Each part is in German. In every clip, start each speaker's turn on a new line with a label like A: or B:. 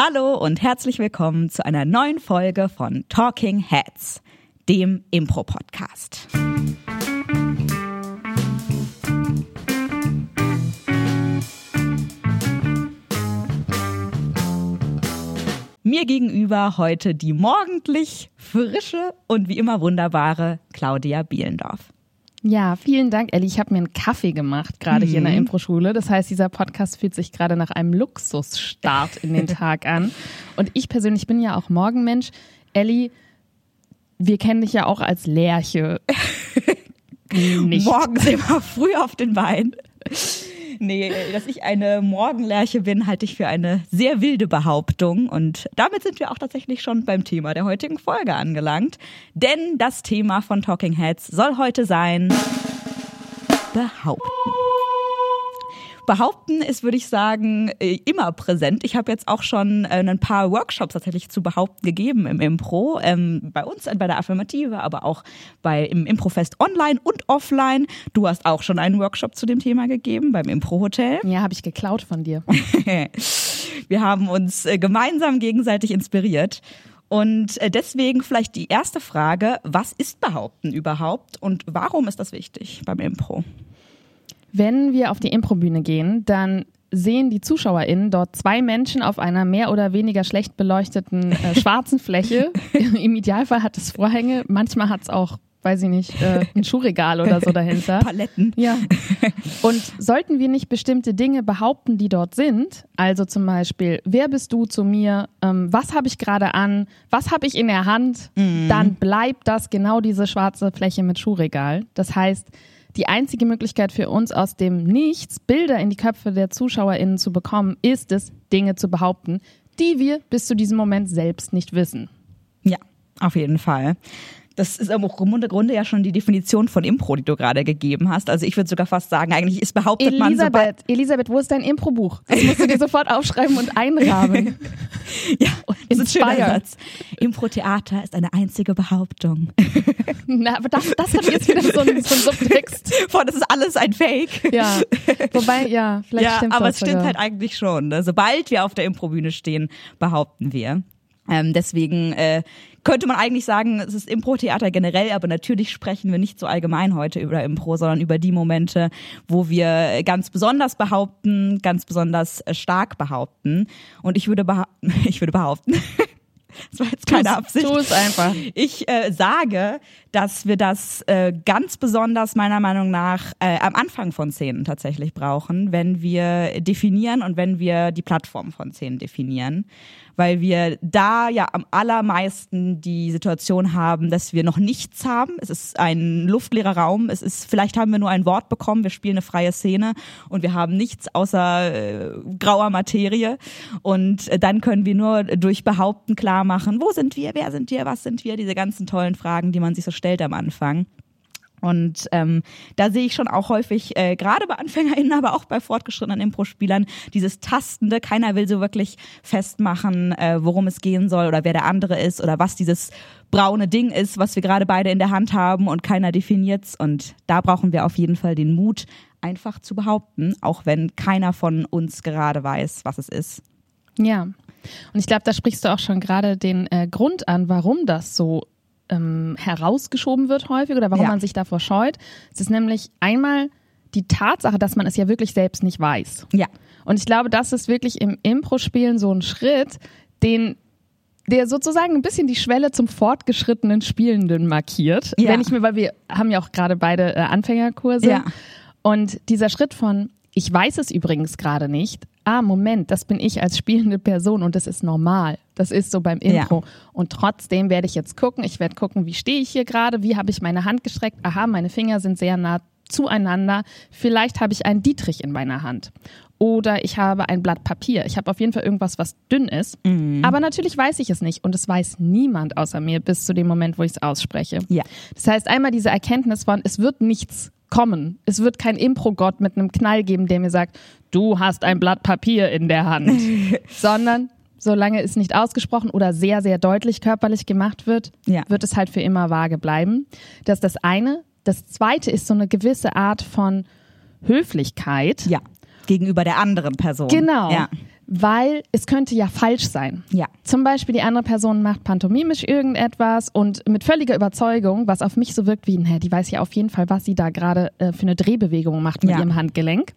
A: Hallo und herzlich willkommen zu einer neuen Folge von Talking Heads, dem Impro-Podcast. Mir gegenüber heute die morgendlich frische und wie immer wunderbare Claudia Bielendorf.
B: Ja, vielen Dank, Elli. Ich habe mir einen Kaffee gemacht, gerade mhm. hier in der mhm. Impro-Schule. Das heißt, dieser Podcast fühlt sich gerade nach einem Luxusstart in den Tag an. Und ich persönlich bin ja auch Morgenmensch. Elli, wir kennen dich ja auch als Lerche.
A: Nicht. Morgens immer früh auf den Beinen. Nee, dass ich eine Morgenlerche bin, halte ich für eine sehr wilde Behauptung. Und damit sind wir auch tatsächlich schon beim Thema der heutigen Folge angelangt. Denn das Thema von Talking Heads soll heute sein Behaupten. Behaupten ist, würde ich sagen, äh, immer präsent. Ich habe jetzt auch schon äh, ein paar Workshops tatsächlich zu Behaupten gegeben im Impro. Ähm, bei uns bei der Affirmative, aber auch bei im Improfest online und offline. Du hast auch schon einen Workshop zu dem Thema gegeben beim Impro-Hotel.
B: Ja, habe ich geklaut von dir.
A: Wir haben uns äh, gemeinsam gegenseitig inspiriert. Und deswegen vielleicht die erste Frage, was ist Behaupten überhaupt und warum ist das wichtig beim Impro?
B: Wenn wir auf die Improbühne gehen, dann sehen die ZuschauerInnen dort zwei Menschen auf einer mehr oder weniger schlecht beleuchteten äh, schwarzen Fläche. Im Idealfall hat es Vorhänge, manchmal hat es auch, weiß ich nicht, äh, ein Schuhregal oder so dahinter.
A: Paletten.
B: Ja. Und sollten wir nicht bestimmte Dinge behaupten, die dort sind, also zum Beispiel, wer bist du zu mir, ähm, was habe ich gerade an, was habe ich in der Hand, mhm. dann bleibt das genau diese schwarze Fläche mit Schuhregal. Das heißt, die einzige Möglichkeit für uns aus dem Nichts Bilder in die Köpfe der ZuschauerInnen zu bekommen, ist es, Dinge zu behaupten, die wir bis zu diesem Moment selbst nicht wissen.
A: Ja, auf jeden Fall. Das ist im Grunde ja schon die Definition von Impro, die du gerade gegeben hast. Also ich würde sogar fast sagen, eigentlich ist behauptet
B: Elisabeth,
A: man so
B: Elisabeth, wo ist dein Impro-Buch? Das musst du dir sofort aufschreiben und einrahmen.
A: ja, das ist ein Satz. Impro-Theater ist eine einzige Behauptung.
B: Na, aber das, das hat jetzt wieder so einen, so einen Subtext.
A: Boah, das ist alles ein Fake.
B: Ja, wobei, ja, vielleicht ja, stimmt
A: aber
B: das
A: es stimmt sogar. halt eigentlich schon. Ne? Sobald wir auf der Improbühne stehen, behaupten wir. Ähm, deswegen äh, könnte man eigentlich sagen, es ist Impro-Theater generell, aber natürlich sprechen wir nicht so allgemein heute über Impro, sondern über die Momente, wo wir ganz besonders behaupten, ganz besonders äh, stark behaupten. Und ich würde, beha ich würde behaupten, das war jetzt keine Absicht.
B: Tu es einfach.
A: Ich äh, sage, dass wir das äh, ganz besonders meiner Meinung nach äh, am Anfang von Szenen tatsächlich brauchen, wenn wir definieren und wenn wir die Plattform von Szenen definieren weil wir da ja am allermeisten die Situation haben, dass wir noch nichts haben. Es ist ein luftleerer Raum. Es ist, vielleicht haben wir nur ein Wort bekommen. Wir spielen eine freie Szene und wir haben nichts außer äh, grauer Materie. Und äh, dann können wir nur durch Behaupten klar machen, wo sind wir, wer sind wir, was sind wir, diese ganzen tollen Fragen, die man sich so stellt am Anfang. Und ähm, da sehe ich schon auch häufig, äh, gerade bei AnfängerInnen, aber auch bei fortgeschrittenen Impro-Spielern, dieses Tastende. Keiner will so wirklich festmachen, äh, worum es gehen soll oder wer der andere ist oder was dieses braune Ding ist, was wir gerade beide in der Hand haben und keiner definiert's. Und da brauchen wir auf jeden Fall den Mut, einfach zu behaupten, auch wenn keiner von uns gerade weiß, was es ist.
B: Ja. Und ich glaube, da sprichst du auch schon gerade den äh, Grund an, warum das so ähm, herausgeschoben wird häufig oder warum ja. man sich davor scheut. Es ist nämlich einmal die Tatsache, dass man es ja wirklich selbst nicht weiß.
A: Ja.
B: Und ich glaube, das ist wirklich im Impro-Spielen so ein Schritt, den der sozusagen ein bisschen die Schwelle zum fortgeschrittenen Spielenden markiert. Ja. Wenn ich mir, weil wir haben ja auch gerade beide äh, Anfängerkurse. Ja. Und dieser Schritt von, ich weiß es übrigens gerade nicht, ah, Moment, das bin ich als spielende Person und das ist normal. Das ist so beim Intro. Ja. Und trotzdem werde ich jetzt gucken, ich werde gucken, wie stehe ich hier gerade, wie habe ich meine Hand gestreckt, aha, meine Finger sind sehr nah zueinander. Vielleicht habe ich einen Dietrich in meiner Hand. Oder ich habe ein Blatt Papier. Ich habe auf jeden Fall irgendwas, was dünn ist. Mhm. Aber natürlich weiß ich es nicht. Und es weiß niemand außer mir bis zu dem Moment, wo ich es ausspreche.
A: Ja.
B: Das heißt, einmal diese Erkenntnis von, es wird nichts kommen. Es wird kein Impro-Gott mit einem Knall geben, der mir sagt, du hast ein Blatt Papier in der Hand. Sondern solange es nicht ausgesprochen oder sehr, sehr deutlich körperlich gemacht wird, ja. wird es halt für immer vage bleiben. Das ist das eine. Das zweite ist so eine gewisse Art von Höflichkeit.
A: Ja. gegenüber der anderen Person.
B: Genau.
A: Ja.
B: Weil es könnte ja falsch sein.
A: Ja.
B: Zum Beispiel die andere Person macht pantomimisch irgendetwas und mit völliger Überzeugung, was auf mich so wirkt wie, hä, die weiß ja auf jeden Fall, was sie da gerade äh, für eine Drehbewegung macht mit
A: Ja.
B: ihrem Handgelenk.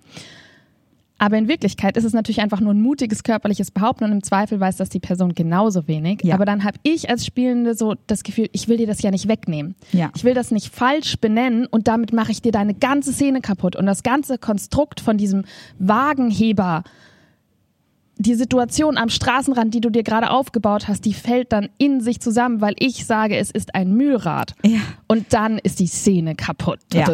B: Aber in Wirklichkeit ist es natürlich einfach nur ein mutiges körperliches Behaupten und im Zweifel weiß das die Person genauso wenig.
A: Ja.
B: Aber dann habe ich als Spielende so das Gefühl, ich will dir das ja nicht wegnehmen.
A: Ja.
B: Ich will das nicht falsch benennen und damit mache ich dir deine ganze Szene kaputt. Und das ganze Konstrukt von diesem Wagenheber, die Situation am Straßenrand, die du dir gerade aufgebaut hast, die fällt dann in sich zusammen, weil ich sage, es ist ein Mühlrad.
A: Ja.
B: Und dann ist die Szene kaputt.
A: Ja.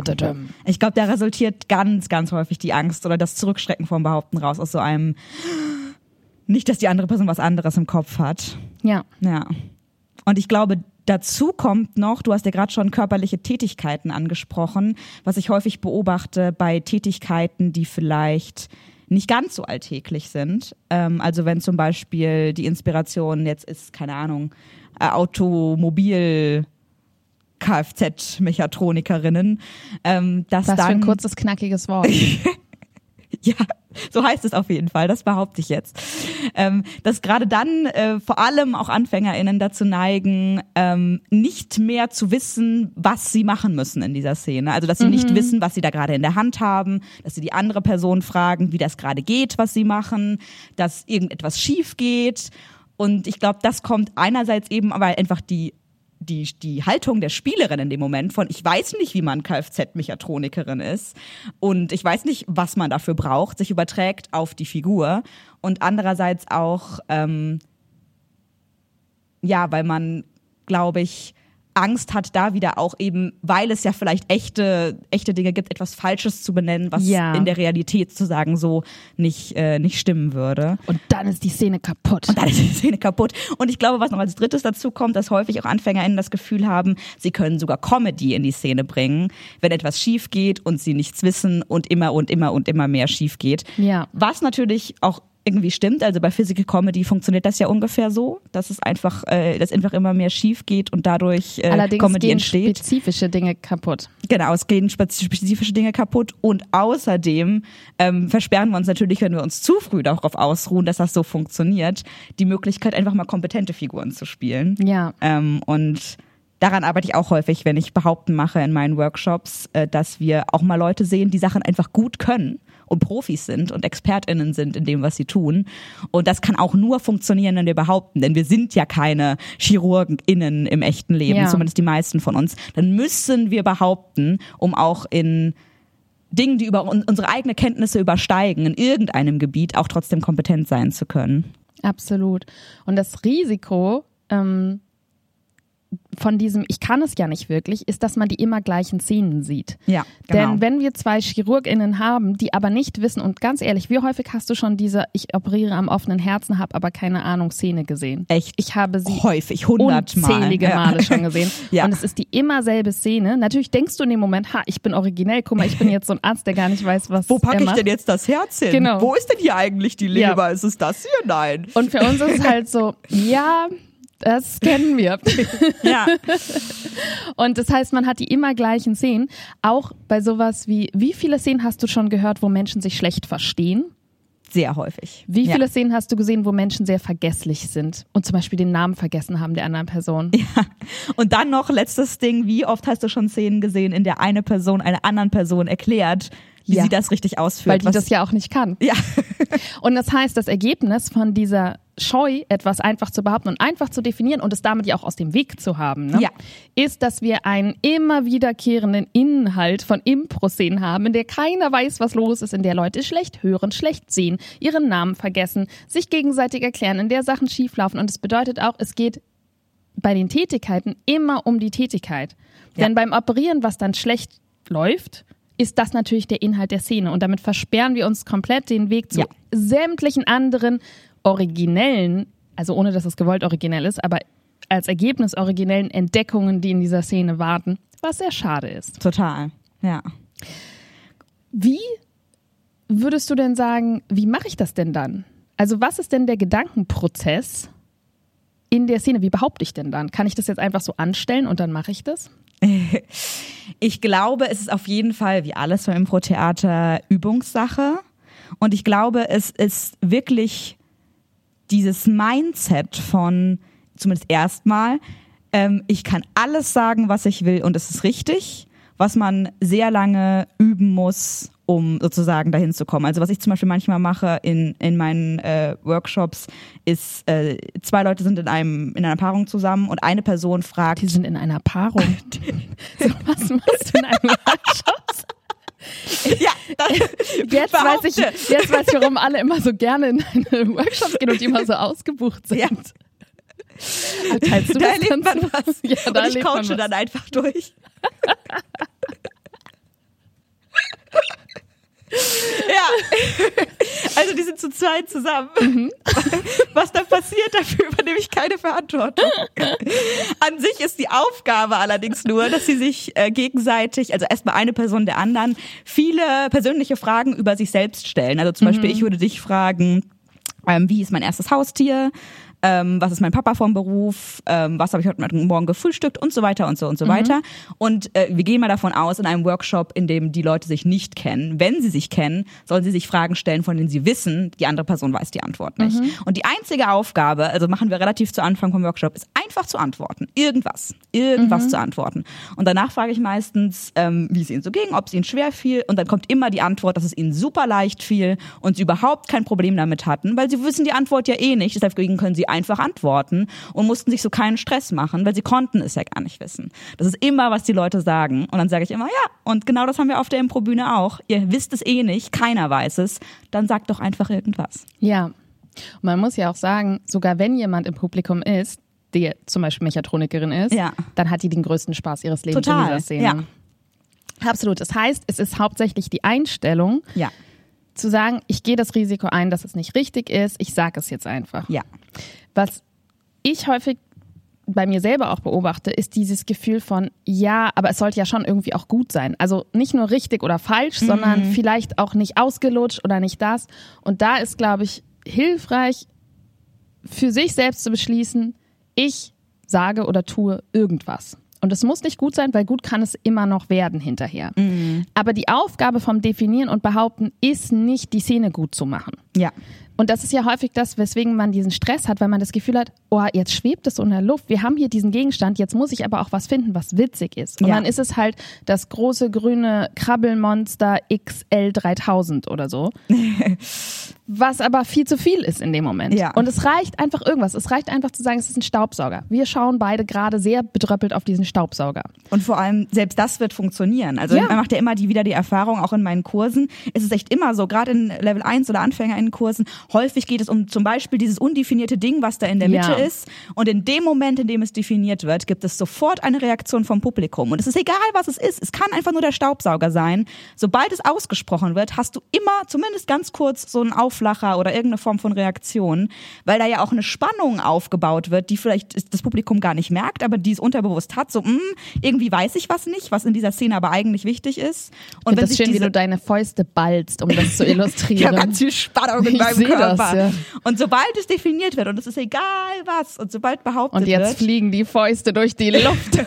A: Ich glaube, da resultiert ganz, ganz häufig die Angst oder das Zurückschrecken vom Behaupten raus aus so einem nicht, dass die andere Person was anderes im Kopf hat.
B: Ja.
A: Ja. Und ich glaube, dazu kommt noch, du hast ja gerade schon körperliche Tätigkeiten angesprochen, was ich häufig beobachte bei Tätigkeiten, die vielleicht nicht ganz so alltäglich sind. Ähm, also wenn zum Beispiel die Inspiration jetzt ist, keine Ahnung, äh, Automobil Kfz-Mechatronikerinnen, ähm, dass
B: Was
A: dann
B: für ein kurzes, knackiges Wort.
A: ja, so heißt es auf jeden Fall, das behaupte ich jetzt. Ähm, dass gerade dann äh, vor allem auch AnfängerInnen dazu neigen, ähm, nicht mehr zu wissen, was sie machen müssen in dieser Szene. Also, dass sie nicht wissen, was sie da gerade in der Hand haben, dass sie die andere Person fragen, wie das gerade geht, was sie machen, dass irgendetwas schief geht. Und ich glaube, das kommt einerseits eben aber einfach die die, die Haltung der Spielerin in dem Moment von, ich weiß nicht, wie man Kfz-Mechatronikerin ist. Und ich weiß nicht, was man dafür braucht, sich überträgt auf die Figur. Und andererseits auch, ähm, ja, weil man, glaube ich, Angst hat, da wieder auch eben, weil es ja vielleicht echte, echte Dinge gibt, etwas Falsches zu benennen, was
B: Ja.
A: in der Realität sozusagen so nicht, äh, nicht stimmen würde.
B: Und dann ist die Szene kaputt.
A: Und dann ist die Szene kaputt. Und ich glaube, was noch als drittes dazu kommt, dass häufig auch AnfängerInnen das Gefühl haben, sie können sogar Comedy in die Szene bringen, wenn etwas schief geht und sie nichts wissen und immer und immer und immer mehr schief geht.
B: Ja.
A: Was natürlich auch irgendwie stimmt. Also bei Physical Comedy funktioniert das ja ungefähr so, dass es einfach, äh, dass einfach immer mehr schief geht und dadurch äh,
B: Allerdings
A: Comedy
B: gehen
A: entsteht.
B: spezifische Dinge kaputt.
A: Genau, es gehen spez- spezifische Dinge kaputt und außerdem ähm, versperren wir uns natürlich, wenn wir uns zu früh darauf ausruhen, dass das so funktioniert, die Möglichkeit, einfach mal kompetente Figuren zu spielen.
B: Ja.
A: Ähm, und daran arbeite ich auch häufig, wenn ich Behaupten mache in meinen Workshops, äh, dass wir auch mal Leute sehen, die Sachen einfach gut können und Profis sind und ExpertInnen sind in dem, was sie tun. Und das kann auch nur funktionieren, wenn wir behaupten, denn wir sind ja keine ChirurgInnen im echten Leben,
B: Ja.
A: zumindest die meisten von uns. Dann müssen wir behaupten, um auch in Dingen, die über un unsere eigene Kenntnisse übersteigen, in irgendeinem Gebiet auch trotzdem kompetent sein zu können.
B: Absolut. Und das Risiko ähm, von diesem, ich kann es ja nicht wirklich, ist, dass man die immer gleichen Szenen sieht.
A: Ja, genau.
B: Denn wenn wir zwei ChirurgInnen haben, die aber nicht wissen, und ganz ehrlich, wie häufig hast du schon diese, ich operiere am offenen Herzen, habe aber keine Ahnung, Szene gesehen?
A: Echt?
B: Ich habe sie
A: häufig, hundertmal.
B: unzählige
A: Ja.
B: Male schon gesehen.
A: Ja.
B: Und es ist die immer selbe Szene. Natürlich denkst du in dem Moment, ha, ich bin originell, guck mal, ich bin jetzt so ein Arzt, der gar nicht weiß, was
A: Wo packe ich denn jetzt das Herz hin?
B: Genau.
A: Wo ist denn hier eigentlich die
B: Ja.
A: Leber? Ist es das hier? Nein.
B: Und für uns ist es halt so, ja, das kennen wir.
A: Ja.
B: Und das heißt, man hat die immer gleichen Szenen. Auch bei sowas wie, wie viele Szenen hast du schon gehört, wo Menschen sich schlecht verstehen?
A: Sehr häufig.
B: Wie
A: ja.
B: viele Szenen hast du gesehen, wo Menschen sehr vergesslich sind und zum Beispiel den Namen vergessen haben der anderen Person?
A: Und dann noch letztes Ding, wie oft hast du schon Szenen gesehen, in der eine Person einer anderen Person erklärt, wie
B: Ja.
A: sie das richtig ausführt?
B: Weil die
A: was-
B: das ja auch nicht kann.
A: ja.
B: Und das heißt, das Ergebnis von dieser Scheu, etwas einfach zu behaupten und einfach zu definieren und es damit ja auch aus dem Weg zu haben, ne,
A: Ja.
B: ist, dass wir einen immer wiederkehrenden Inhalt von Impro-Szenen haben, in der keiner weiß, was los ist, in der Leute schlecht hören, schlecht sehen, ihren Namen vergessen, sich gegenseitig erklären, in der Sachen schieflaufen. Und es bedeutet auch, es geht bei den Tätigkeiten immer um die Tätigkeit.
A: Ja.
B: Denn beim Operieren, was dann schlecht läuft, ist das natürlich der Inhalt der Szene. Und damit versperren wir uns komplett den Weg zu
A: Ja.
B: sämtlichen anderen originellen, also ohne dass es gewollt originell ist, aber als Ergebnis originellen Entdeckungen, die in dieser Szene warten, was sehr schade ist.
A: Total. Ja.
B: Wie würdest du denn sagen, wie mache ich das denn dann? Also was ist denn der Gedankenprozess in der Szene? Wie behaupte ich denn dann? Kann ich das jetzt einfach so anstellen und dann mache ich das?
A: Ich glaube, es ist auf jeden Fall, wie alles beim Impro-Theater, Übungssache. Und ich glaube, es ist wirklich dieses Mindset von, zumindest erstmal, ähm, ich kann alles sagen, was ich will und es ist richtig, was man sehr lange üben muss, um sozusagen dahin zu kommen. Also was ich zum Beispiel manchmal mache in, in meinen äh, Workshops, ist, äh, zwei Leute sind in einem in einer Paarung zusammen und eine Person fragt.
B: Die sind in einer Paarung. so, was machst du in einem Workshop?
A: Ja,
B: jetzt weiß, ich, jetzt weiß ich, warum alle immer so gerne in eine Workshops gehen und immer so ausgebucht sind. Ja.
A: Teilst du da erlebt man was. Ja, da und ich coache dann einfach durch. Ja. Also die sind zu zweit zusammen. Mhm. Was dann passiert, dafür übernehme ich keine Verantwortung. An sich ist die Aufgabe allerdings nur, dass sie sich äh, gegenseitig, also erstmal eine Person der anderen, viele persönliche Fragen über sich selbst stellen. Also zum Beispiel, mhm. ich würde dich fragen, ähm, wie ist mein erstes Haustier? Ähm, was ist mein Papa vom Beruf, ähm, was habe ich heute Morgen gefrühstückt und so weiter und so und so mhm. weiter. Und äh, wir gehen mal davon aus, in einem Workshop, in dem die Leute sich nicht kennen, wenn sie sich kennen, sollen sie sich Fragen stellen, von denen sie wissen, die andere Person weiß die Antwort nicht. Mhm. Und die einzige Aufgabe, also machen wir relativ zu Anfang vom Workshop, ist einfach zu antworten. Irgendwas. Irgendwas mhm. zu antworten. Und danach frage ich meistens, ähm, wie es ihnen so ging, ob es ihnen schwer fiel. Und dann kommt immer die Antwort, dass es ihnen super leicht fiel und sie überhaupt kein Problem damit hatten, weil sie wissen die Antwort ja eh nicht. Deswegen können sie einfach antworten und mussten sich so keinen Stress machen, weil sie konnten es ja gar nicht wissen. Das ist immer, was die Leute sagen. Und dann sage ich immer, ja, und genau das haben wir auf der Improbühne auch. Ihr wisst es eh nicht, keiner weiß es. Dann sagt doch einfach irgendwas.
B: Ja. Und man muss ja auch sagen, sogar wenn jemand im Publikum ist, die zum Beispiel Mechatronikerin ist, ja. dann hat die den größten Spaß ihres Lebens
A: Total.
B: in dieser Szene. Ja. Absolut. Das heißt, es ist hauptsächlich die Einstellung,
A: ja.
B: Zu sagen, ich gehe das Risiko ein, dass es nicht richtig ist, ich sage es jetzt einfach.
A: Ja.
B: Was ich häufig bei mir selber auch beobachte, ist dieses Gefühl von, ja, aber es sollte ja schon irgendwie auch gut sein. Also nicht nur richtig oder falsch, mhm. sondern vielleicht auch nicht ausgelutscht oder nicht das. Und da ist, glaube ich, hilfreich, für sich selbst zu beschließen, ich sage oder tue irgendwas. Und es muss nicht gut sein, weil gut kann es immer noch werden hinterher. Mhm. Aber die Aufgabe vom Definieren und Behaupten ist nicht, die Szene gut zu machen.
A: Ja.
B: Und das ist ja häufig das, weswegen man diesen Stress hat, weil man das Gefühl hat, oh, jetzt schwebt es so in der Luft. Wir haben hier diesen Gegenstand, jetzt muss ich aber auch was finden, was witzig ist. Und ja. dann ist es halt das große grüne Krabbelmonster XL 3000 oder so. was aber viel zu viel ist in dem Moment.
A: Ja.
B: Und es reicht einfach irgendwas. Es reicht einfach zu sagen, es ist ein Staubsauger. Wir schauen beide gerade sehr bedröppelt auf diesen Staubsauger.
A: Und vor allem, selbst das wird funktionieren. Also ja. man macht ja immer die, wieder die Erfahrung, auch in meinen Kursen. Es ist echt immer so, gerade in Level 1 oder Anfänger in Kursen, häufig geht es um zum Beispiel dieses undefinierte Ding, was da in der Mitte ja. ist. Und in dem Moment, in dem es definiert wird, gibt es sofort eine Reaktion vom Publikum. Und es ist egal, was es ist. Es kann einfach nur der Staubsauger sein. Sobald es ausgesprochen wird, hast du immer zumindest ganz kurz so einen Auf Auflacher oder irgendeine Form von Reaktion, weil da ja auch eine Spannung aufgebaut wird, die vielleicht das Publikum gar nicht merkt, aber die es unterbewusst hat. So, mh, hm, irgendwie weiß ich was nicht, was in dieser Szene aber eigentlich wichtig ist.
B: Und wenn das schön, wie du deine Fäuste ballst, um das zu illustrieren. ich
A: habe ganz viel Spannung in meinem Körper. Das, ja. Und sobald es definiert wird, und es ist egal was, und sobald behauptet
B: wird. Und jetzt
A: wird,
B: fliegen die Fäuste durch die Luft.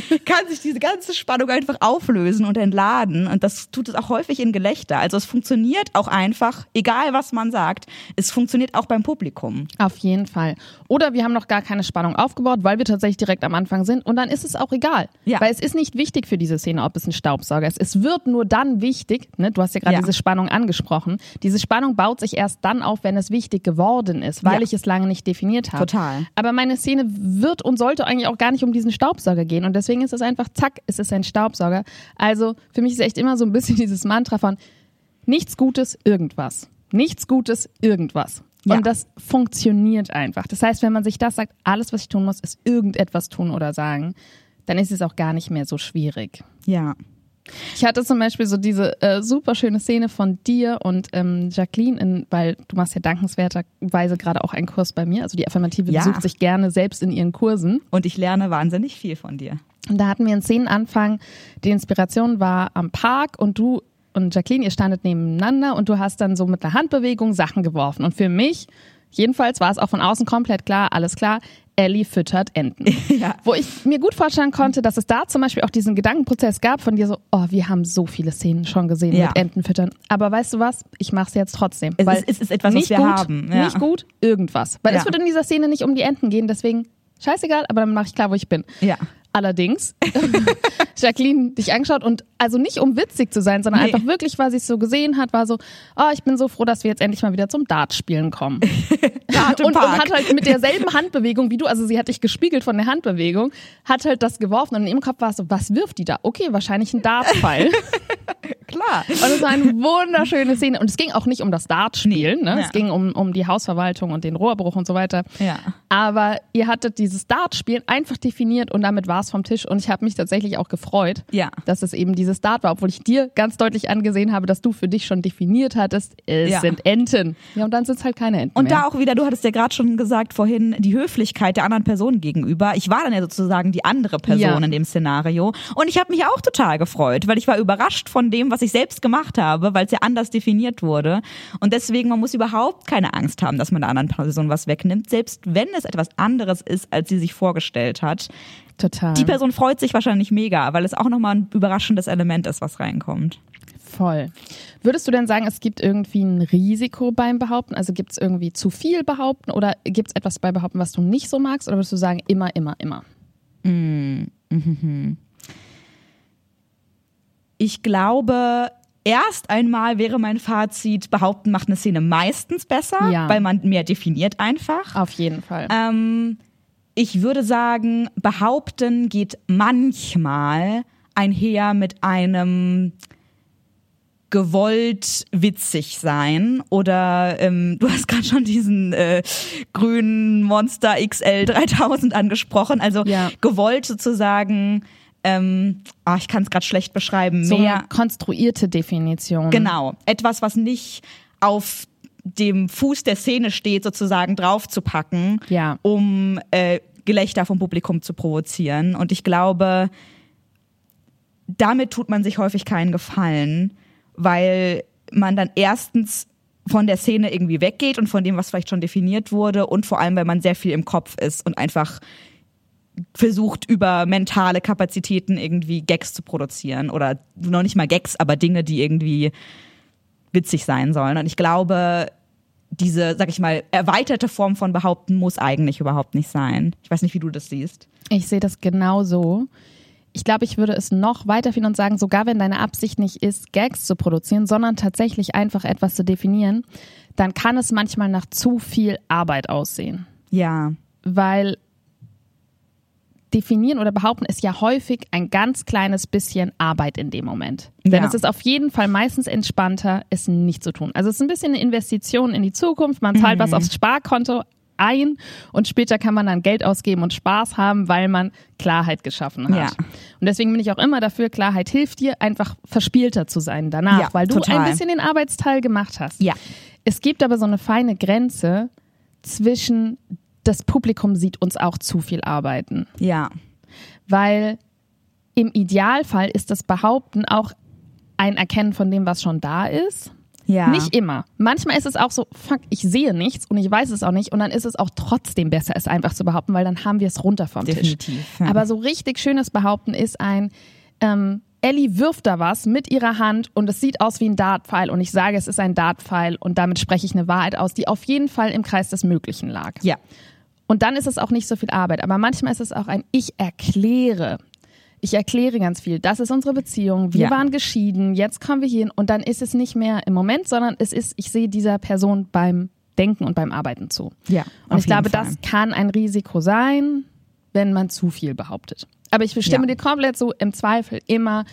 A: kann sich diese ganze Spannung einfach auflösen und entladen. Und das tut es auch häufig in Gelächter. Also es funktioniert auch einfach, egal was man sagt, es funktioniert auch beim Publikum.
B: Auf jeden Fall. Oder wir haben noch gar keine Spannung aufgebaut, weil wir tatsächlich direkt am Anfang sind und dann ist es auch egal. Ja. Weil es ist nicht wichtig für diese Szene, ob es ein Staubsauger ist. Es wird nur dann wichtig, ne? du hast ja gerade ja. diese Spannung angesprochen. Diese Spannung baut sich erst dann auf, wenn es wichtig geworden ist, weil ja. ich es lange nicht definiert habe.
A: Total.
B: Aber meine Szene wird und sollte eigentlich auch gar nicht um diesen Staubsauger gehen und deswegen ist es einfach, zack, es ist ein Staubsauger. Also für mich ist echt immer so ein bisschen dieses Mantra von nichts Gutes, irgendwas nichts Gutes, irgendwas. Ja. Und das funktioniert einfach. Das heißt, wenn man sich das sagt, alles, was ich tun muss, ist irgendetwas tun oder sagen, dann ist es auch gar nicht mehr so schwierig.
A: Ja.
B: Ich hatte zum Beispiel so diese äh, super schöne Szene von dir und ähm, Jacqueline, in, weil du machst ja dankenswerterweise gerade auch einen Kurs bei mir. Also die Affirmative ja. besucht sich gerne selbst in ihren Kursen.
A: Und ich lerne wahnsinnig viel von dir.
B: Und da hatten wir einen Szenenanfang. Die Inspiration war am Park und du und Jacqueline, ihr standet nebeneinander und du hast dann so mit der Handbewegung Sachen geworfen. Und für mich Jedenfalls war es auch von außen komplett klar, alles klar, Ellie füttert Enten. Ja. Wo ich mir gut vorstellen konnte, dass es da zum Beispiel auch diesen Gedankenprozess gab von dir so, oh, wir haben so viele Szenen schon gesehen ja. mit Enten füttern. Aber weißt du was? Ich mache es jetzt trotzdem.
A: Es, weil ist, es ist etwas,
B: nicht
A: was wir
B: gut,
A: haben.
B: Ja. Nicht gut, irgendwas. Weil es wird in dieser Szene nicht um die Enten gehen, deswegen scheißegal, aber dann mache ich klar, wo ich bin.
A: Ja.
B: Allerdings, Jacqueline dich angeschaut und also nicht um witzig zu sein, sondern nee. einfach wirklich, weil sie es so gesehen hat, war so, oh, ich bin so froh, dass wir jetzt endlich mal wieder zum Dart spielen kommen.
A: Dart
B: und, und, hat halt mit derselben Handbewegung wie du, also sie hat dich gespiegelt von der Handbewegung, hat halt das geworfen und in ihrem Kopf war es so, was wirft die da? Okay, wahrscheinlich ein Dartpfeil.
A: Klar.
B: Und es war eine wunderschöne Szene. Und es ging auch nicht um das Dartspielen, ne? Ja. es ging um, um die Hausverwaltung und den Rohrbruch und so weiter.
A: Ja.
B: Aber ihr hattet dieses Dartspielen einfach definiert und damit war es vom Tisch. Und ich habe mich tatsächlich auch gefreut,
A: ja.
B: dass es eben dieses Dart war, obwohl ich dir ganz deutlich angesehen habe, dass du für dich schon definiert hattest, es ja. sind Enten. Ja, und dann sind es halt keine Enten.
A: Und
B: mehr.
A: da auch wieder, du hattest ja gerade schon gesagt vorhin, die Höflichkeit der anderen Person gegenüber. Ich war dann ja sozusagen die andere Person in dem Szenario. Und ich habe mich auch total gefreut, weil ich war überrascht von dem, was ich selbst gemacht habe, weil es ja anders definiert wurde. Und deswegen, man muss überhaupt keine Angst haben, dass man der anderen Person was wegnimmt, selbst wenn es etwas anderes ist, als sie sich vorgestellt hat.
B: Total.
A: Die Person freut sich wahrscheinlich mega, weil es auch nochmal ein überraschendes Element ist, was reinkommt.
B: Voll. Würdest du denn sagen, es gibt irgendwie ein Risiko beim Behaupten? Also gibt es irgendwie zu viel Behaupten oder gibt es etwas bei Behaupten, was du nicht so magst? Oder würdest du sagen, immer, immer, immer?
A: Mm -hmm. Ich glaube, erst einmal wäre mein Fazit, behaupten macht eine Szene meistens besser, ja. weil man mehr definiert einfach.
B: Auf jeden Fall.
A: Ähm, ich würde sagen, behaupten geht manchmal einher mit einem gewollt witzig sein oder ähm, du hast gerade schon diesen äh, grünen Monster XL 3000 angesprochen, also ja. gewollt sozusagen ähm, oh, ich kann es gerade schlecht beschreiben,
B: so mehr konstruierte Definition.
A: Genau, etwas, was nicht auf dem Fuß der Szene steht, sozusagen draufzupacken,
B: ja.
A: um äh, Gelächter vom Publikum zu provozieren. Und ich glaube, damit tut man sich häufig keinen Gefallen, weil man dann erstens von der Szene irgendwie weggeht und von dem, was vielleicht schon definiert wurde und vor allem, weil man sehr viel im Kopf ist und einfach versucht, über mentale Kapazitäten irgendwie Gags zu produzieren oder noch nicht mal Gags, aber Dinge, die irgendwie witzig sein sollen. Und ich glaube, diese, sag ich mal, erweiterte Form von Behaupten muss eigentlich überhaupt nicht sein. Ich weiß nicht, wie du das siehst.
B: Ich sehe das genauso. Ich glaube, ich würde es noch weiterführen und sagen, sogar wenn deine Absicht nicht ist, Gags zu produzieren, sondern tatsächlich einfach etwas zu definieren, dann kann es manchmal nach zu viel Arbeit aussehen.
A: Ja.
B: Weil definieren oder behaupten ist ja häufig ein ganz kleines bisschen Arbeit in dem Moment. Denn ja. es ist auf jeden Fall meistens entspannter, es nicht zu tun. Also es ist ein bisschen eine Investition in die Zukunft. Man zahlt mhm. was aufs Sparkonto ein und später kann man dann Geld ausgeben und Spaß haben, weil man Klarheit geschaffen hat. Ja. Und deswegen bin ich auch immer dafür, Klarheit hilft dir, einfach verspielter zu sein danach, ja, weil du total. ein bisschen den Arbeitsteil gemacht hast.
A: Ja.
B: Es gibt aber so eine feine Grenze zwischen das Publikum sieht uns auch zu viel arbeiten.
A: Ja.
B: Weil im Idealfall ist das Behaupten auch ein Erkennen von dem, was schon da ist.
A: Ja.
B: Nicht immer. Manchmal ist es auch so, fuck, ich sehe nichts und ich weiß es auch nicht und dann ist es auch trotzdem besser, es einfach zu behaupten, weil dann haben wir es runter vom
A: Definitiv,
B: Tisch. Ja. Aber so richtig schönes Behaupten ist ein, ähm, Ellie wirft da was mit ihrer Hand und es sieht aus wie ein Dartpfeil und ich sage, es ist ein Dartpfeil und damit spreche ich eine Wahrheit aus, die auf jeden Fall im Kreis des Möglichen lag.
A: Ja.
B: Und dann ist es auch nicht so viel Arbeit. Aber manchmal ist es auch ein Ich erkläre. Ich erkläre ganz viel. Das ist unsere Beziehung. Wir ja. waren geschieden. Jetzt kommen wir hier Und dann ist es nicht mehr im Moment, sondern es ist, ich sehe dieser Person beim Denken und beim Arbeiten zu.
A: Ja.
B: Und ich glaube, Fall. das kann ein Risiko sein, wenn man zu viel behauptet. Aber ich stimme ja. dir komplett so, im Zweifel immer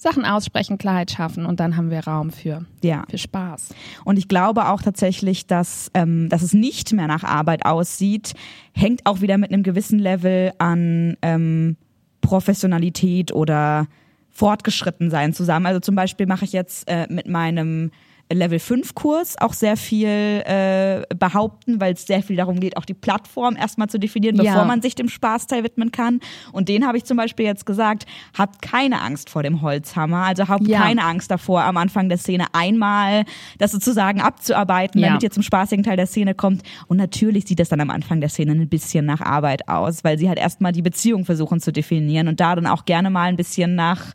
B: Sachen aussprechen, Klarheit schaffen und dann haben wir Raum für,
A: ja.
B: für Spaß.
A: Und ich glaube auch tatsächlich, dass, ähm, dass es nicht mehr nach Arbeit aussieht, hängt auch wieder mit einem gewissen Level an ähm, Professionalität oder Fortgeschrittensein zusammen. Also zum Beispiel mache ich jetzt äh, mit meinem Level 5 Kurs auch sehr viel äh, behaupten, weil es sehr viel darum geht, auch die Plattform erstmal zu definieren, bevor ja. man sich dem Spaßteil widmen kann. Und den habe ich zum Beispiel jetzt gesagt, habt keine Angst vor dem Holzhammer, also habt ja. keine Angst davor, am Anfang der Szene einmal das sozusagen abzuarbeiten, damit ihr zum spaßigen Teil der Szene kommt. Und natürlich sieht das dann am Anfang der Szene ein bisschen nach Arbeit aus, weil sie halt erstmal die Beziehung versuchen zu definieren und da dann auch gerne mal ein bisschen nach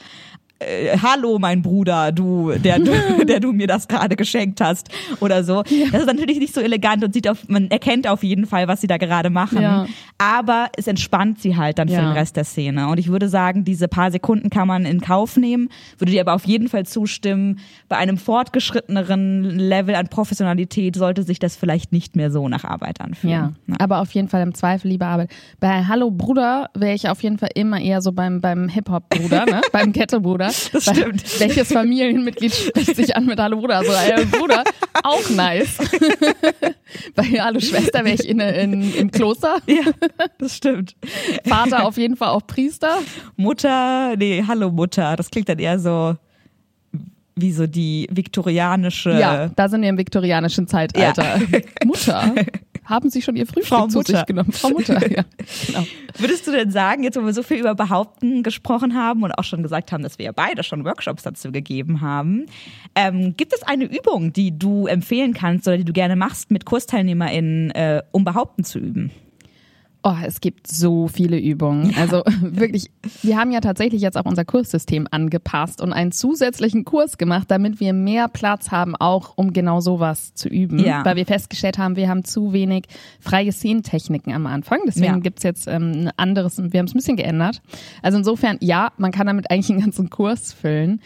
A: äh, hallo mein Bruder, du, der, der du mir das gerade geschenkt hast oder so. Ja. Das ist natürlich nicht so elegant und sieht auf, man erkennt auf jeden Fall, was sie da gerade machen. Ja. Aber es entspannt sie halt dann für den Rest der Szene. Und ich würde sagen, diese paar Sekunden kann man in Kauf nehmen, würde dir aber auf jeden Fall zustimmen, bei einem fortgeschritteneren Level an Professionalität sollte sich das vielleicht nicht mehr so nach Arbeit anfühlen.
B: Ja, aber auf jeden Fall im Zweifel lieber Arbeit. Bei Hallo Bruder wäre ich auf jeden Fall immer eher so beim, beim Hip-Hop-Bruder, ne? beim Kette-Bruder. Bruder.
A: Das stimmt.
B: Welches Familienmitglied spricht sich an mit Hallo Bruder? Also Hallo Bruder, auch nice. Bei Hallo Schwester wäre ich in, in, im Kloster.
A: Ja, das stimmt.
B: Vater auf jeden Fall auch Priester.
A: Mutter, nee, Hallo Mutter. Das klingt dann eher so wie so die viktorianische.
B: Ja, da sind wir im viktorianischen Zeitalter. Ja. Mutter haben Sie schon Ihr Frühstück Frau zu sich genommen? Frau Mutter, ja. Genau.
A: Würdest du denn sagen, jetzt wo wir so viel über Behaupten gesprochen haben und auch schon gesagt haben, dass wir ja beide schon Workshops dazu gegeben haben, ähm, gibt es eine Übung, die du empfehlen kannst oder die du gerne machst mit KursteilnehmerInnen, äh, um Behaupten zu üben?
B: Oh, es gibt so viele Übungen. Ja. Also wirklich, wir haben ja tatsächlich jetzt auch unser Kurssystem angepasst und einen zusätzlichen Kurs gemacht, damit wir mehr Platz haben, auch um genau sowas zu üben. Ja. Weil wir festgestellt haben, wir haben zu wenig freie Szenentechniken am Anfang. Deswegen ja. gibt's jetzt ähm, ein anderes, wir haben es ein bisschen geändert. Also insofern, ja, man kann damit eigentlich einen ganzen Kurs füllen.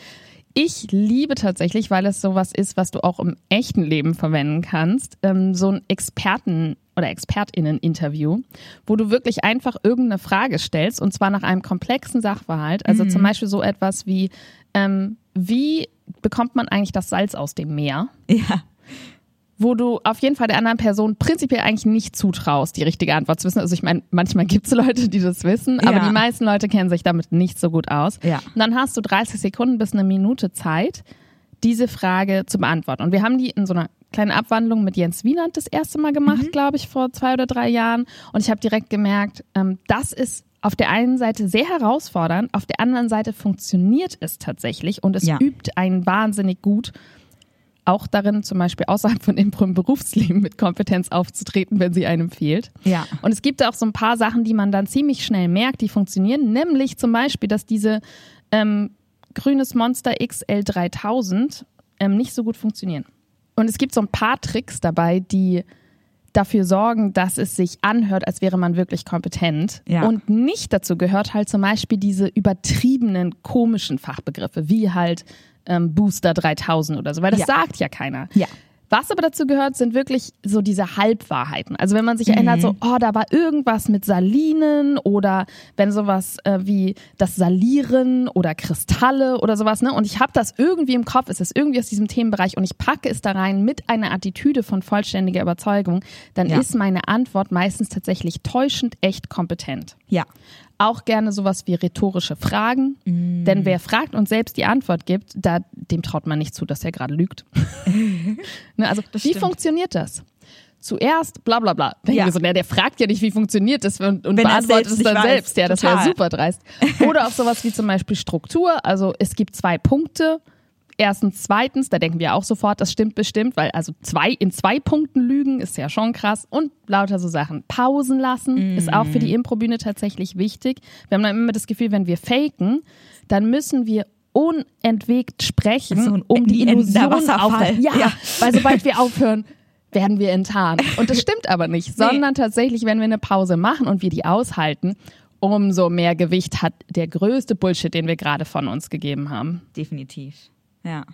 B: Ich liebe tatsächlich, weil es sowas ist, was du auch im echten Leben verwenden kannst, ähm, so ein Experten- oder ExpertInnen-Interview, wo du wirklich einfach irgendeine Frage stellst und zwar nach einem komplexen Sachverhalt. Also mhm. zum Beispiel so etwas wie, ähm, wie bekommt man eigentlich das Salz aus dem Meer?
A: Ja
B: wo du auf jeden Fall der anderen Person prinzipiell eigentlich nicht zutraust, die richtige Antwort zu wissen. Also ich meine, manchmal gibt es Leute, die das wissen, aber ja. die meisten Leute kennen sich damit nicht so gut aus.
A: Ja.
B: Und dann hast du 30 Sekunden bis eine Minute Zeit, diese Frage zu beantworten. Und wir haben die in so einer kleinen Abwandlung mit Jens Wieland das erste Mal gemacht, mhm. glaube ich, vor zwei oder drei Jahren. Und ich habe direkt gemerkt, ähm, das ist auf der einen Seite sehr herausfordernd, auf der anderen Seite funktioniert es tatsächlich und es ja. übt einen wahnsinnig gut auch darin, zum Beispiel außerhalb von Impro im Berufsleben mit Kompetenz aufzutreten, wenn sie einem fehlt.
A: Ja.
B: Und es gibt auch so ein paar Sachen, die man dann ziemlich schnell merkt, die funktionieren, nämlich zum Beispiel, dass diese ähm, grünes Monster XL3000 ähm, nicht so gut funktionieren. Und es gibt so ein paar Tricks dabei, die dafür sorgen, dass es sich anhört, als wäre man wirklich kompetent.
A: Ja.
B: Und nicht dazu gehört halt zum Beispiel diese übertriebenen komischen Fachbegriffe, wie halt ähm, Booster 3000 oder so, weil das ja. sagt ja keiner.
A: Ja.
B: Was aber dazu gehört, sind wirklich so diese Halbwahrheiten. Also wenn man sich mhm. erinnert, so, oh, da war irgendwas mit Salinen oder wenn sowas äh, wie das Salieren oder Kristalle oder sowas, ne? Und ich habe das irgendwie im Kopf, es ist irgendwie aus diesem Themenbereich und ich packe es da rein mit einer Attitüde von vollständiger Überzeugung, dann ja. ist meine Antwort meistens tatsächlich täuschend echt kompetent.
A: Ja
B: auch gerne sowas wie rhetorische Fragen. Mm. Denn wer fragt und selbst die Antwort gibt, da, dem traut man nicht zu, dass er gerade lügt. ne, also, das wie stimmt. funktioniert das? Zuerst bla bla bla. Ja. So, der, der fragt ja nicht, wie funktioniert das und, und beantwortet es dann weiß. selbst. Ja, das wäre super dreist. Oder auch sowas wie zum Beispiel Struktur. Also es gibt zwei Punkte Erstens, zweitens, da denken wir auch sofort, das stimmt bestimmt, weil also zwei in zwei Punkten lügen ist ja schon krass und lauter so Sachen. Pausen lassen mm. ist auch für die Improbühne tatsächlich wichtig. Wir haben dann immer das Gefühl, wenn wir faken, dann müssen wir unentwegt sprechen, so um die Illusion aufzuhalten. Ja, ja, weil sobald wir aufhören, werden wir enttarnt. Und das stimmt aber nicht, sondern nee. tatsächlich, wenn wir eine Pause machen und wir die aushalten, umso mehr Gewicht hat der größte Bullshit, den wir gerade von uns gegeben haben.
A: Definitiv. Ja.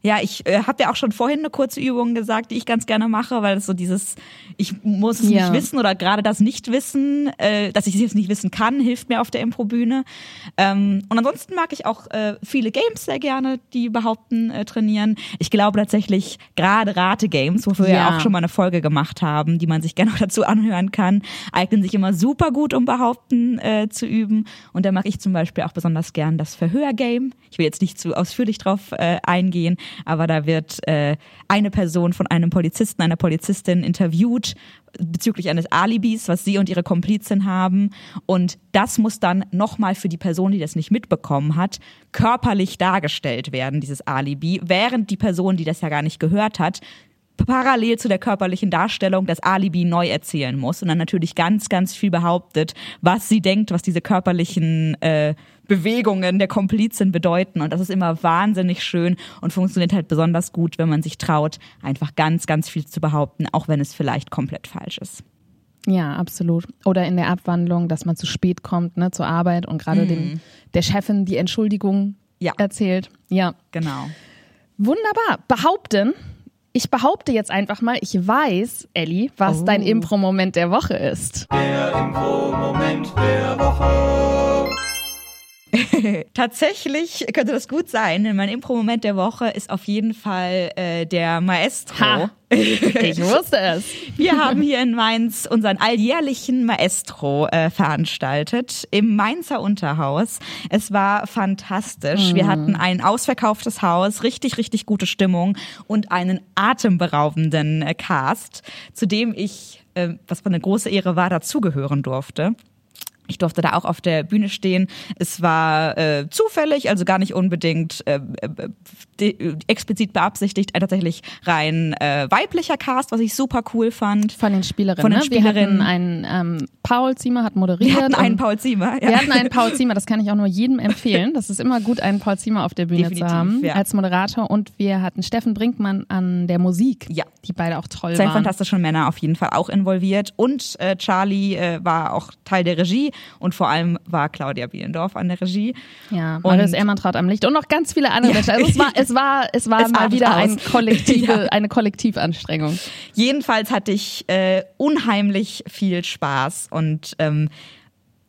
A: Ja, ich äh, habe ja auch schon vorhin eine kurze Übung gesagt, die ich ganz gerne mache, weil es so dieses, ich muss es ja. nicht wissen oder gerade das Nicht-Wissen, äh, dass ich es jetzt nicht wissen kann, hilft mir auf der Improbühne. Ähm, und ansonsten mag ich auch äh, viele Games sehr gerne, die behaupten, äh, trainieren. Ich glaube tatsächlich gerade Rate-Games, wofür ja. wir auch schon mal eine Folge gemacht haben, die man sich gerne auch dazu anhören kann, eignen sich immer super gut, um behaupten äh, zu üben. Und da mache ich zum Beispiel auch besonders gern das Verhör-Game. Ich will jetzt nicht zu ausführlich drauf äh, eingehen, aber da wird äh, eine Person von einem Polizisten, einer Polizistin interviewt bezüglich eines Alibis, was sie und ihre Komplizin haben. Und das muss dann nochmal für die Person, die das nicht mitbekommen hat, körperlich dargestellt werden, dieses Alibi, während die Person, die das ja gar nicht gehört hat, parallel zu der körperlichen Darstellung das Alibi neu erzählen muss und dann natürlich ganz, ganz viel behauptet, was sie denkt, was diese körperlichen äh, Bewegungen der Komplizin bedeuten. Und das ist immer wahnsinnig schön und funktioniert halt besonders gut, wenn man sich traut, einfach ganz, ganz viel zu behaupten, auch wenn es vielleicht komplett falsch ist.
B: Ja, absolut. Oder in der Abwandlung, dass man zu spät kommt ne, zur Arbeit und gerade mm. dem der Chefin die Entschuldigung ja. erzählt. Ja,
A: genau.
B: Wunderbar. Behaupten. Ich behaupte jetzt einfach mal, ich weiß, Elli, was oh. dein Impro-Moment der Woche ist.
C: Der Impro-Moment der Woche.
A: Tatsächlich könnte das gut sein. Mein Impro-Moment der Woche ist auf jeden Fall äh, der Maestro. Ha,
B: ich wusste es.
A: Wir haben hier in Mainz unseren alljährlichen Maestro äh, veranstaltet im Mainzer Unterhaus. Es war fantastisch. Mhm. Wir hatten ein ausverkauftes Haus, richtig, richtig gute Stimmung und einen atemberaubenden äh, Cast, zu dem ich, äh, was eine große Ehre war, dazugehören durfte. Ich durfte da auch auf der Bühne stehen. Es war äh, zufällig, also gar nicht unbedingt äh, äh, explizit beabsichtigt, ein tatsächlich rein äh, weiblicher Cast, was ich super cool fand.
B: Von den Spielerinnen.
A: Von den Spielerinnen.
B: Wir hatten einen ähm, Paul Ziemer hat moderiert.
A: Wir hatten einen Paul Ziemer.
B: Ja. Wir hatten einen Paul Ziemer, das kann ich auch nur jedem empfehlen. Das ist immer gut, einen Paul Ziemer auf der Bühne Definitiv, zu haben ja. als Moderator. Und wir hatten Steffen Brinkmann an der Musik, ja. die beide auch toll
A: Zwei
B: waren.
A: Zwei fantastische Männer auf jeden Fall auch involviert. Und äh, Charlie äh, war auch Teil der Regie und vor allem war Claudia Bielendorf an der Regie.
B: Ja, Marius Ermantraut am Licht und noch ganz viele andere Menschen. Also es war, es war, es war es mal wieder ein kollektive, ja. eine Kollektivanstrengung.
A: Jedenfalls hatte ich äh, unheimlich viel Spaß und ähm,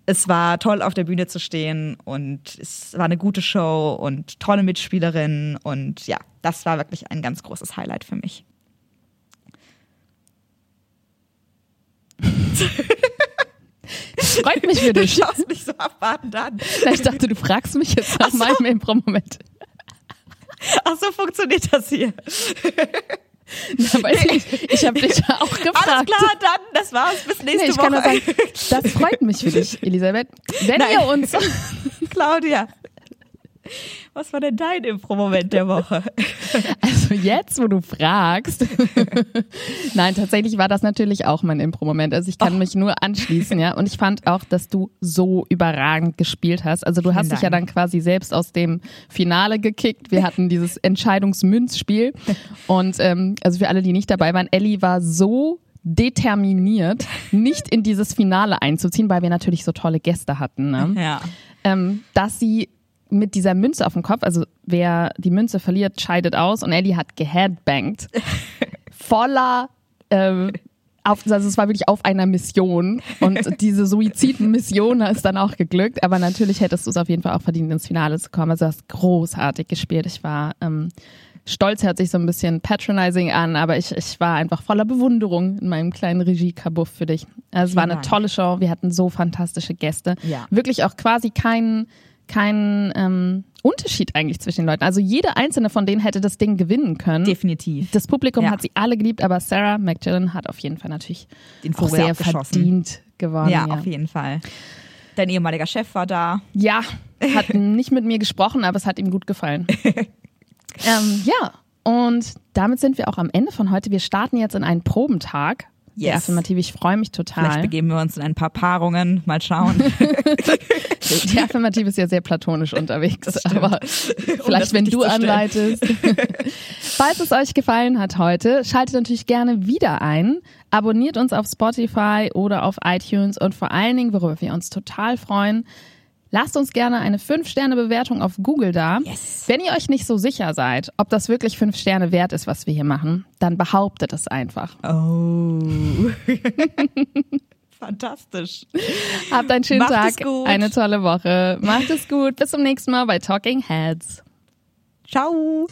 A: es war toll, auf der Bühne zu stehen und es war eine gute Show und tolle Mitspielerinnen und ja, das war wirklich ein ganz großes Highlight für mich.
B: Freut mich für dich.
A: Du schaust mich so abwartend an.
B: Ich dachte, du fragst mich jetzt nach so. meinem Impro-Moment.
A: Ach so funktioniert das hier.
B: Na, weiß ich nicht. Ich habe dich auch gefragt.
A: Alles klar, dann, das war's. Bis nächste nee, ich Woche. Kann sagen,
B: das freut mich für dich, Elisabeth. Wenn Nein. ihr uns...
A: Claudia. Was war denn dein Impro-Moment der Woche?
B: Also jetzt, wo du fragst. Nein, tatsächlich war das natürlich auch mein Impro-Moment. Also ich kann oh. mich nur anschließen, ja. Und ich fand auch, dass du so überragend gespielt hast. Also du Vielen hast Dank. dich ja dann quasi selbst aus dem Finale gekickt. Wir hatten dieses Entscheidungsmünzspiel. Und ähm, also für alle, die nicht dabei waren, Ellie war so determiniert, nicht in dieses Finale einzuziehen, weil wir natürlich so tolle Gäste hatten, ne?
A: ja.
B: ähm, dass sie mit dieser Münze auf dem Kopf, also wer die Münze verliert, scheidet aus und Ellie hat geheadbankt. voller ähm, auf, also es war wirklich auf einer Mission und diese Suizidmission ist dann auch geglückt, aber natürlich hättest du es auf jeden Fall auch verdient, ins Finale zu kommen. Also du hast großartig gespielt. Ich war ähm, stolz, hört sich so ein bisschen patronizing an, aber ich, ich war einfach voller Bewunderung in meinem kleinen Regie-Kabuff für dich. Also es war eine tolle Show, wir hatten so fantastische Gäste.
A: Ja.
B: Wirklich auch quasi keinen keinen ähm, Unterschied eigentlich zwischen den Leuten. Also jede einzelne von denen hätte das Ding gewinnen können.
A: Definitiv.
B: Das Publikum ja. hat sie alle geliebt, aber Sarah McGillen hat auf jeden Fall natürlich Den auch sehr verdient gewonnen.
A: Ja, ja, auf jeden Fall. Dein ehemaliger Chef war da.
B: Ja, hat nicht mit mir gesprochen, aber es hat ihm gut gefallen. ähm, ja, und damit sind wir auch am Ende von heute. Wir starten jetzt in einen Probentag Yes. Die Affirmative, ich freue mich total.
A: Vielleicht begeben wir uns in ein paar Paarungen, mal schauen.
B: die Affirmative ist ja sehr platonisch unterwegs, aber vielleicht, wenn du anleitest. Falls es euch gefallen hat heute, schaltet natürlich gerne wieder ein. Abonniert uns auf Spotify oder auf iTunes und vor allen Dingen, worüber wir uns total freuen, Lasst uns gerne eine 5-Sterne-Bewertung auf Google da.
A: Yes.
B: Wenn ihr euch nicht so sicher seid, ob das wirklich 5 Sterne wert ist, was wir hier machen, dann behauptet es einfach.
A: Oh. Fantastisch.
B: Habt einen schönen Macht Tag, eine tolle Woche. Macht es gut. Bis zum nächsten Mal bei Talking Heads.
A: Ciao.